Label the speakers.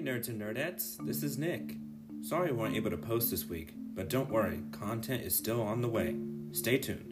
Speaker 1: Nerds and nerdettes, this is Nick. Sorry we weren't able to post this week, but don't worry, content is still on the way. Stay tuned.